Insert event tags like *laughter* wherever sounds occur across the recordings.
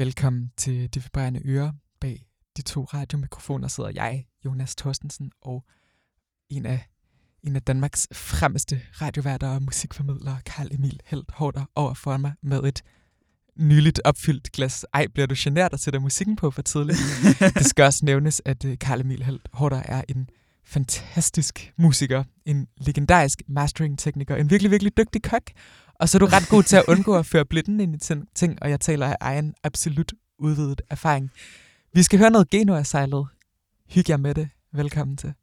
Velkommen til De Vibrerende Ører. Bag de to radiomikrofoner sidder jeg, Jonas Thorstensen, og en af, en af Danmarks fremmeste radioværter og musikformidlere, Karl Emil Helt Hårder, over for mig med et nyligt opfyldt glas. Ej, bliver du generet at sætte musikken på for tidligt? *laughs* det skal også nævnes, at uh, Karl Emil Helt Hårder er en fantastisk musiker, en legendarisk mastering-tekniker, en virkelig, virkelig dygtig kok, og så er du ret god til at undgå at føre blitten ind i ting, og jeg taler af egen absolut udvidet erfaring. Vi skal høre noget Genua-sejlet. Hyg jer med det. Velkommen til.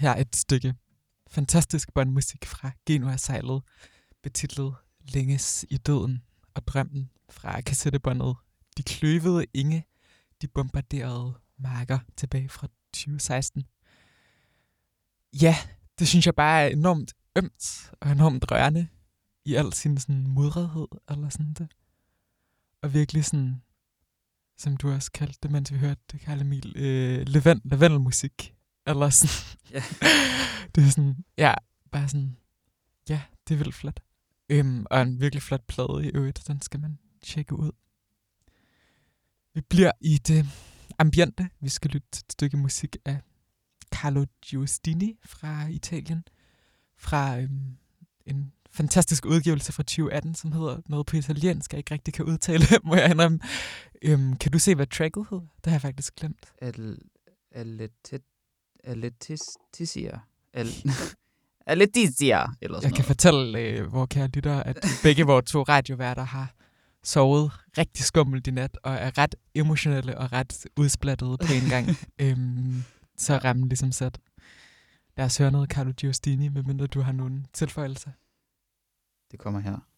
Her et stykke fantastisk båndmusik fra Genua-sejlet, betitlet Længes i døden og drømmen fra kassettebåndet De kløvede inge, de bombarderede marker tilbage fra 2016. Ja, det synes jeg bare er enormt ømt og enormt rørende i al sin sådan mudrethed, eller sådan det. Og virkelig sådan, som du også kaldte det, mens vi hørte det, Karl Emil, øh, lavend, lavendelmusik. Eller sådan. Ja. *laughs* det er sådan, ja, bare sådan, ja, det er vildt flot. Øhm, og en virkelig flot plade i øvrigt, den skal man tjekke ud. Vi bliver i det ambiente. Vi skal lytte til et stykke musik af Carlo Giustini fra Italien. Fra øhm, en fantastisk udgivelse fra 2018, som hedder noget på italiensk, jeg ikke rigtig kan udtale, *laughs* må jeg indrømme. Øhm, kan du se, hvad tracket hedder? Det har jeg faktisk glemt. Al, Aletitia. Al, *laughs* Aletitia. Eller sådan Jeg kan fortælle øh, vores kære lyttere, at *laughs* begge vores to radioværter har sovet rigtig skummelt i nat, og er ret emotionelle og ret udsplattede på en gang. *laughs* øhm, så er rammen ligesom sat. Lad os høre noget Carlo Giustini, medmindre du har nogle tilføjelser. Det kommer her.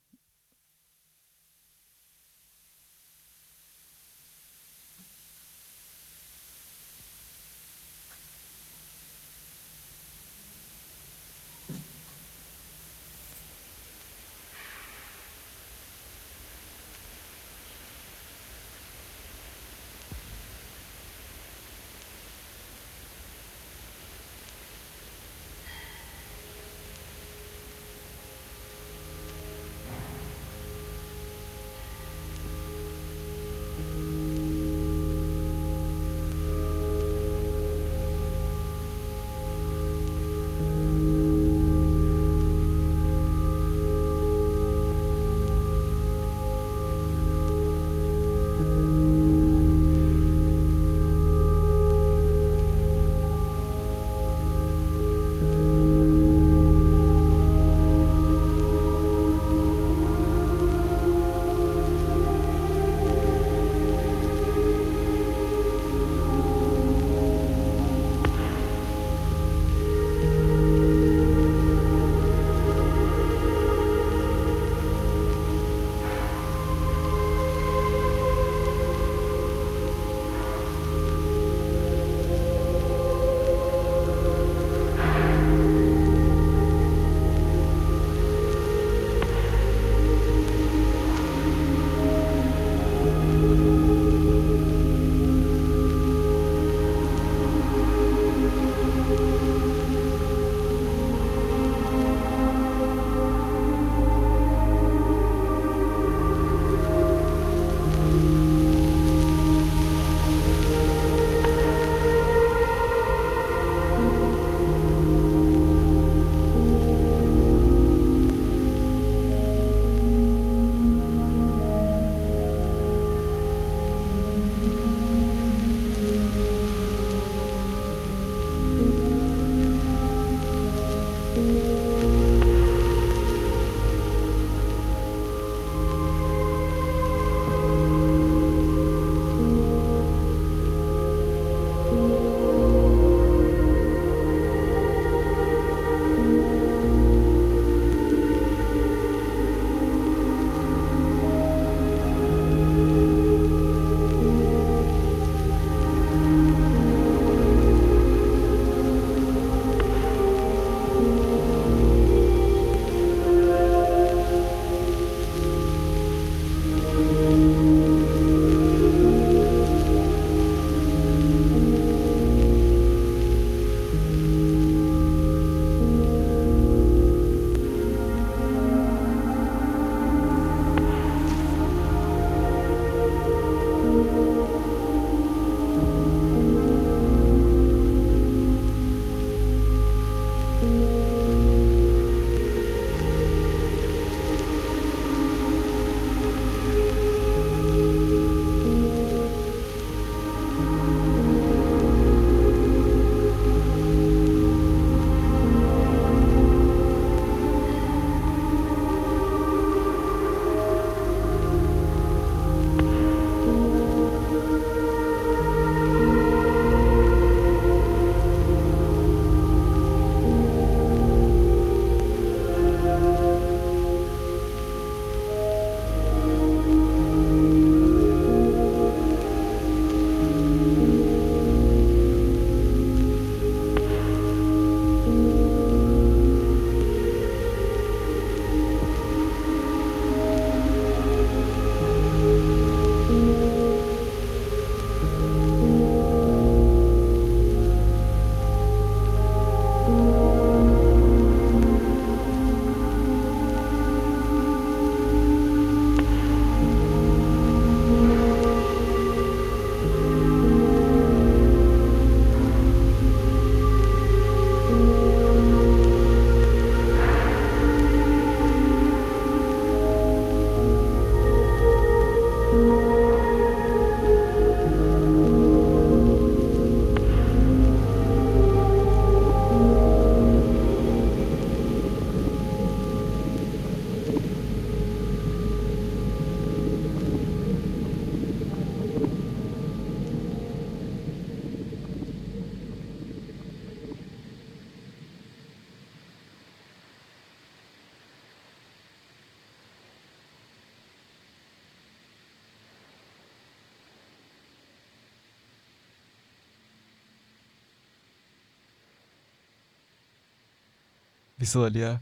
Vi sidder lige og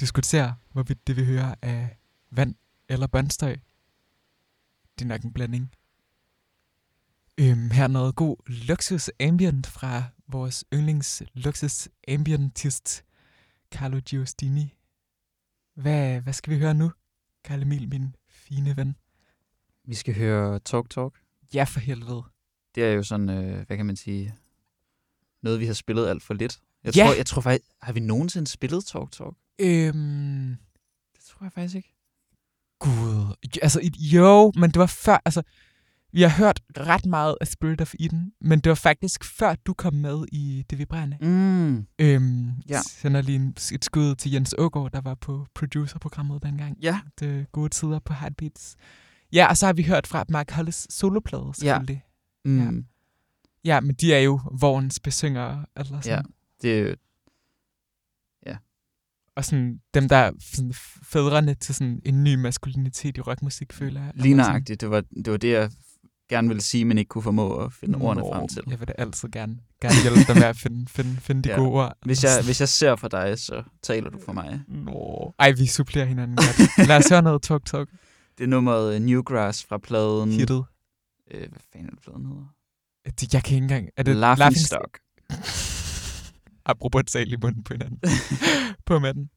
diskuterer, hvorvidt det vi hører af vand eller båndstøj. Det er nok en blanding. Øhm, her er noget god luksus ambient fra vores yndlings luksus ambientist, Carlo Giustini. Hvad, hvad skal vi høre nu, Karl Emil, min fine ven? Vi skal høre Talk Talk. Ja, for helvede. Det er jo sådan, øh, hvad kan man sige, noget vi har spillet alt for lidt. Jeg, Ja. tror, jeg tror faktisk, har vi nogensinde spillet Talk Talk? Øhm, Det tror jeg faktisk ikke. Gud. Altså, jo, men det var før, altså, vi har hørt ret meget af Spirit of Eden, men det var faktisk før du kom med i Det Vibrerende. Mm. Øhm, Ja. Sender lige en, et skud til Jens Ågaard, der var på producerprogrammet dengang. Ja, Det gode tider på Heartbeats. Ja, og så har vi hørt fra Mark Hollis soloplade, selvfølgelig. mm. Ja. ja. Ja, men de er jo vognens besyngere, eller sådan. ja. Det er jo, Og sådan dem, der er sådan fædrene til sådan en ny maskulinitet i rockmusik, føler jeg. nøjagtigt. Det var, det var det, jeg gerne ville sige, men ikke kunne formå at finde ordene Nå, frem til. Jeg vil da altid gerne, gerne hjælpe dig med at finde, finde, finde de Ja. gode ord. Hvis jeg, hvis jeg ser for dig, så taler du for mig. Nå. Ej, vi supplerer hinanden godt. Lad os høre noget Talk Talk *laughs* Det er nummeret Newgrass fra pladen... hittet. Øh, hvad fanden er det, pladen hedder? Jeg kan ikke engang... Er det Laughing Stock. *laughs* Apropos et sal i munden på hinanden. *laughs* på matten.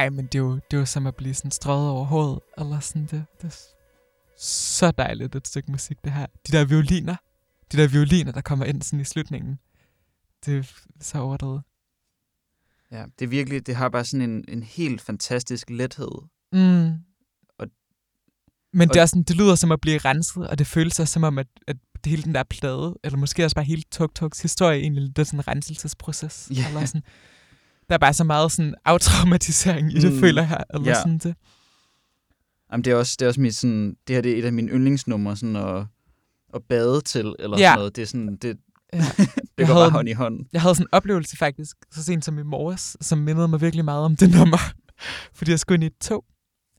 Ej, men det er, jo, det er jo som at blive sådan strøget over hovedet, eller sådan det. Det er så dejligt et stykke musik, det her. De der violiner, de der violiner, der kommer ind sådan i slutningen. Det er så overdrevet. Ja, det er virkelig, det har bare sådan en, en helt fantastisk lethed. Mm. Og- Men det, og- er sådan, det lyder som at blive renset, og det føles også som om, at, at det hele den der plade, eller måske også bare hele Tuk Tuks historie, egentlig lidt sådan en renselsesproces. Ja. Eller sådan, der er bare så meget sådan aftraumatisering i det, Mm, føler jeg. Eller ja. sådan det. Jamen, det er også, det er også mit, sådan, det her det er et af mine yndlingsnumre, sådan at, at bade til, eller Ja. sådan noget. Det er sådan, det, Ja. *laughs* det Jeg går havde bare hånd i hånd. Jeg havde sådan en oplevelse faktisk, så sent som i morges, som mindede mig virkelig meget om det *laughs* nummer. Fordi jeg skulle ind i et tog.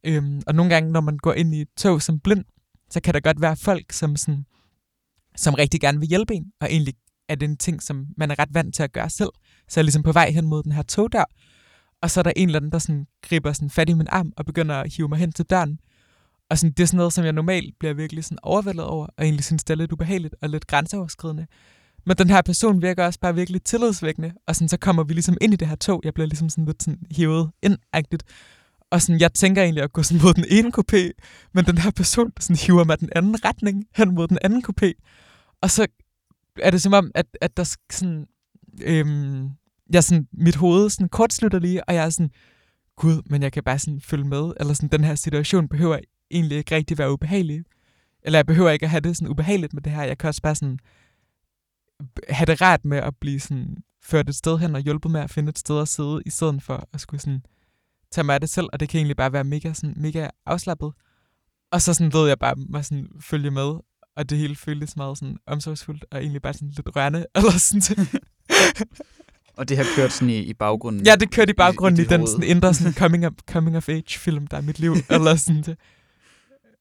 Øhm, og nogle gange, når man går ind i et tog som blind, så kan der godt være folk, som, sådan, som rigtig gerne vil hjælpe en. Og egentlig er det en ting, som man er ret vant til at gøre selv. Så jeg er ligesom på vej hen mod den her togdør. Og så er der en eller anden, der sådan griber sådan fat i min arm og begynder at hive mig hen til døren. Og sådan, det er sådan noget, som jeg normalt bliver virkelig sådan overvældet over, og egentlig synes, det er lidt ubehageligt og lidt grænseoverskridende. Men den her person virker også bare virkelig tillidsvækkende, og sådan, så kommer vi ligesom ind i det her tog. Jeg bliver ligesom sådan lidt sådan hævet ind Og sådan, jeg tænker egentlig at gå sådan mod den ene kopé, men den her person sådan hiver mig den anden retning hen mod den anden kopé. Og så er det som om, at, at der sådan, øhm, jeg sådan, mit hoved sådan kortslutter lige, og jeg er sådan, gud, men jeg kan bare sådan følge med, eller sådan, den her situation behøver egentlig ikke rigtig være ubehagelig. Eller jeg behøver ikke at have det sådan ubehageligt med det her. Jeg kan også bare sådan have det rart med at blive sådan ført et sted hen og hjulpet med at finde et sted at sidde, i stedet for at skulle sådan tage mig af det selv, og det kan egentlig bare være mega, sådan, mega afslappet. Og så sådan ved jeg bare mig sådan følge med, og det hele føltes meget sådan omsorgsfuldt, og egentlig bare sådan lidt rørende, *laughs* eller sådan *laughs* Og det har kørt sådan i, i baggrunden. Ja, det kørte i baggrunden i, dit den hoved. sådan indre sådan *laughs* coming, of, coming of age film, der er mit liv, eller sådan det.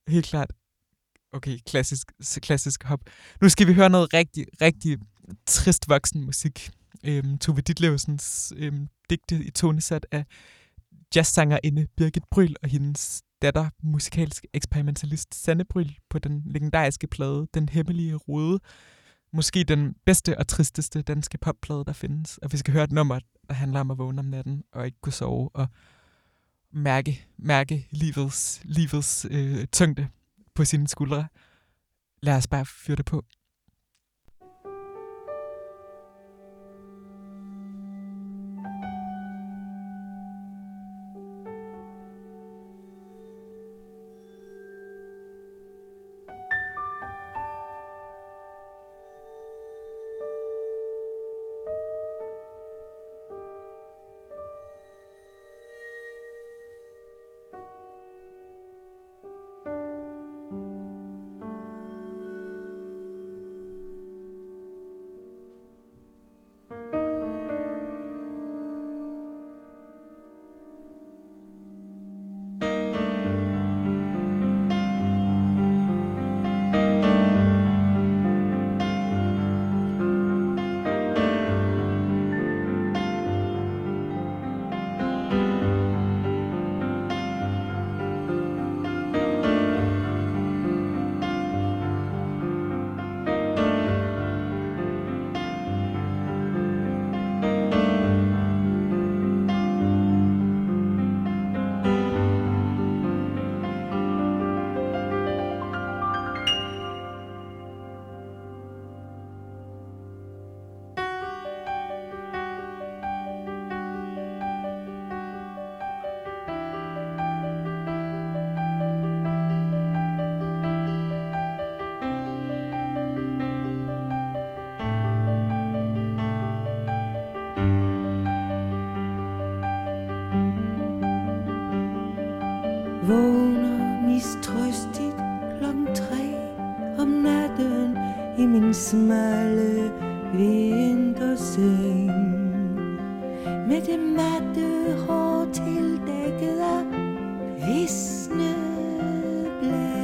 Helt klart. Okay, klassisk, klassisk hop. Nu skal vi høre noget rigtig, rigtig trist voksen musik. Øhm, Tove Ditlevsens øhm, digte i tonesat af jazzsangerinde Birgit Bryl og hendes datter, musikalsk eksperimentalist Sanne Bryl, på den legendariske plade Den Hemmelige Rode. Måske den bedste og tristeste danske popplade, der findes. Og vi skal høre et nummer, der handler om at vågne om natten og ikke kunne sove og mærke, mærke livets, livets øh, tyngde på sine skuldre. Lad os bare fyre det på. Smalle vinterseng. Med det matte hår tildækket af visne blade.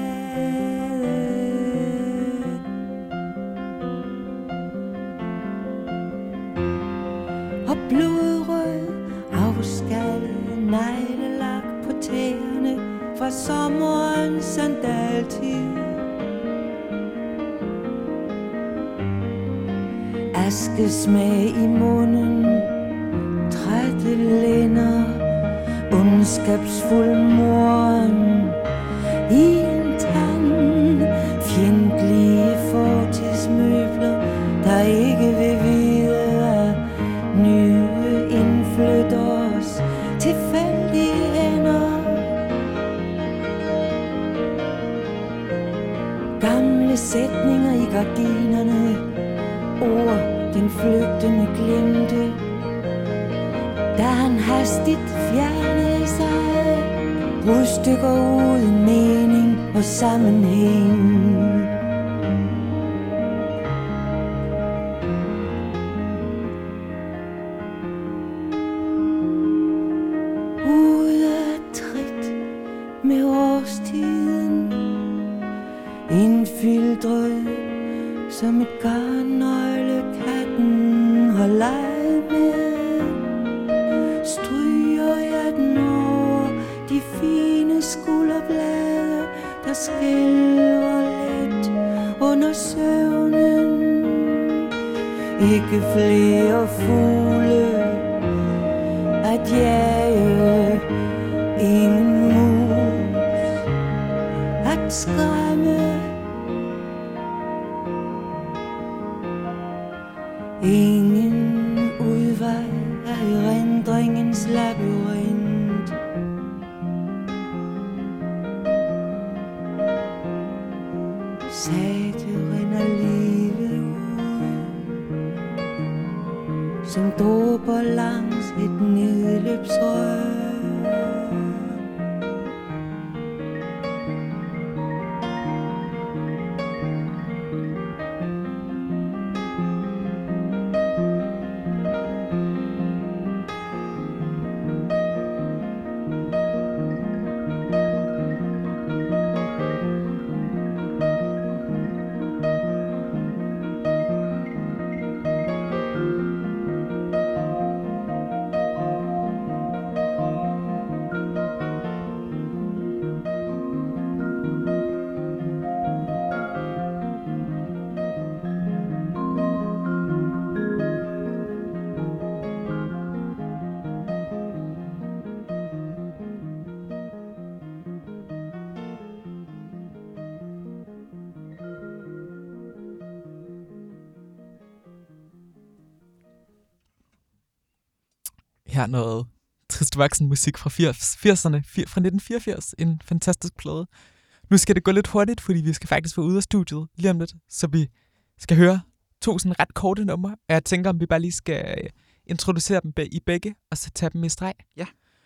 Og blodrød afskaldet neglelak på tæerne fra sommerens sandaltid. Askesmag i munden, trætte lænder ondskabsfuld morgen. I glemte, da han hastigt fjernede sig. Brudstykker uden mening og sammenhæng. Ude Indfiltret som et garnnøgle katten har leget med Stryger jeg den over de fine skulderblade Der skælver let under søvnen Ikke flere fugle at jage Ingen mus. At skræmme Her noget trist voksen musik fra 80'erne, 80'erne, fir- fra 1984. En fantastisk plade. Nu skal det gå lidt hurtigt, fordi vi skal faktisk være ude af studiet lige om lidt, så vi skal høre to sådan ret korte numre. Og jeg tænker, om vi bare lige skal øh, introducere dem i begge, og så tage dem i streg.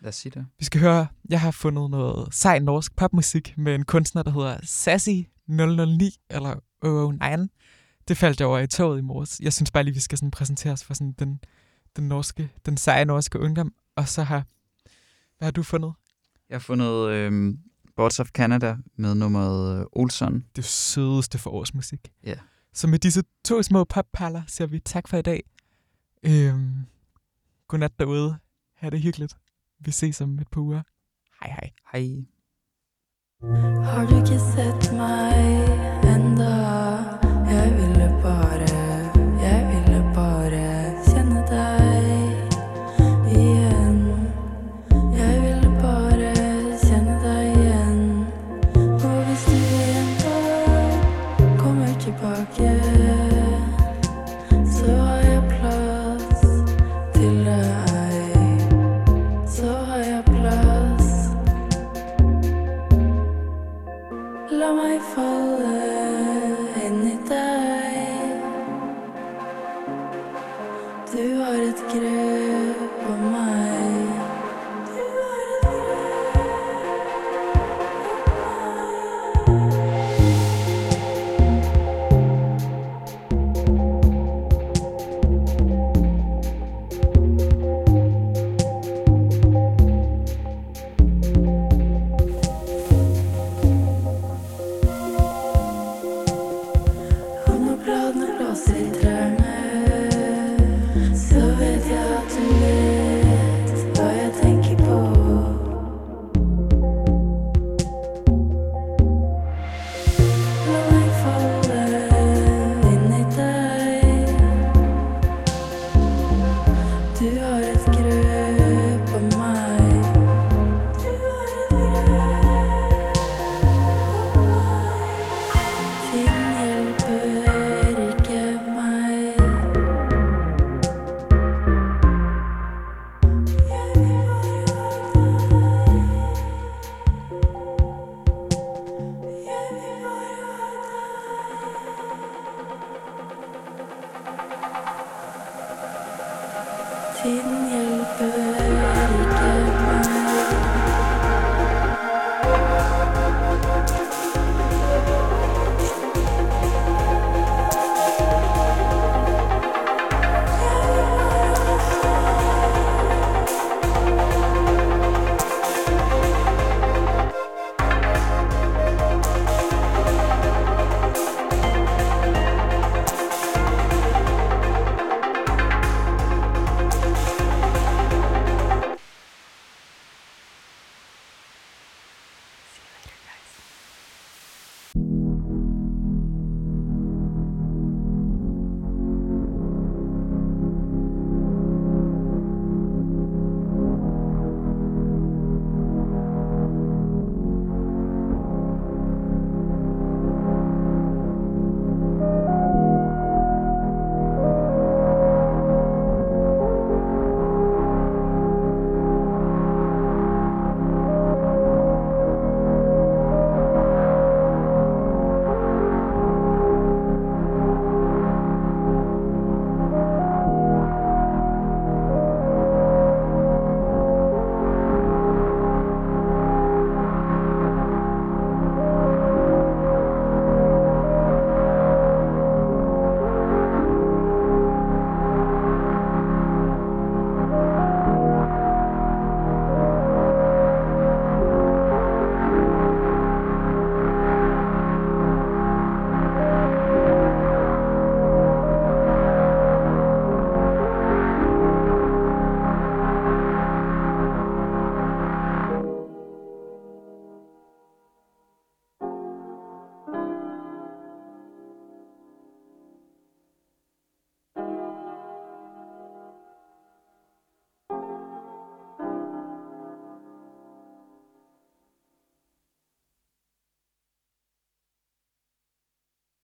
Lad os sige det. Vi skal høre, jeg har fundet noget sej norsk popmusik med en kunstner, der hedder Sassy 009, eller 009. Det faldt jeg over i toget i morges. Jeg synes bare lige, vi skal sådan præsentere os for sådan den, den, norske, den seje norske ungdom. Og så har, hvad har du fundet? Jeg har fundet øh, Boards of Canada med nummeret øh, Olson. Det sødeste for årsmusik. Ja. Så med disse to små poppaller siger vi tak for i dag. Øhm, godnat derude. Ha' det hyggeligt. Vi ses om et par uger. Hej hej. Hej. Har du ikke sett meg enda? In your the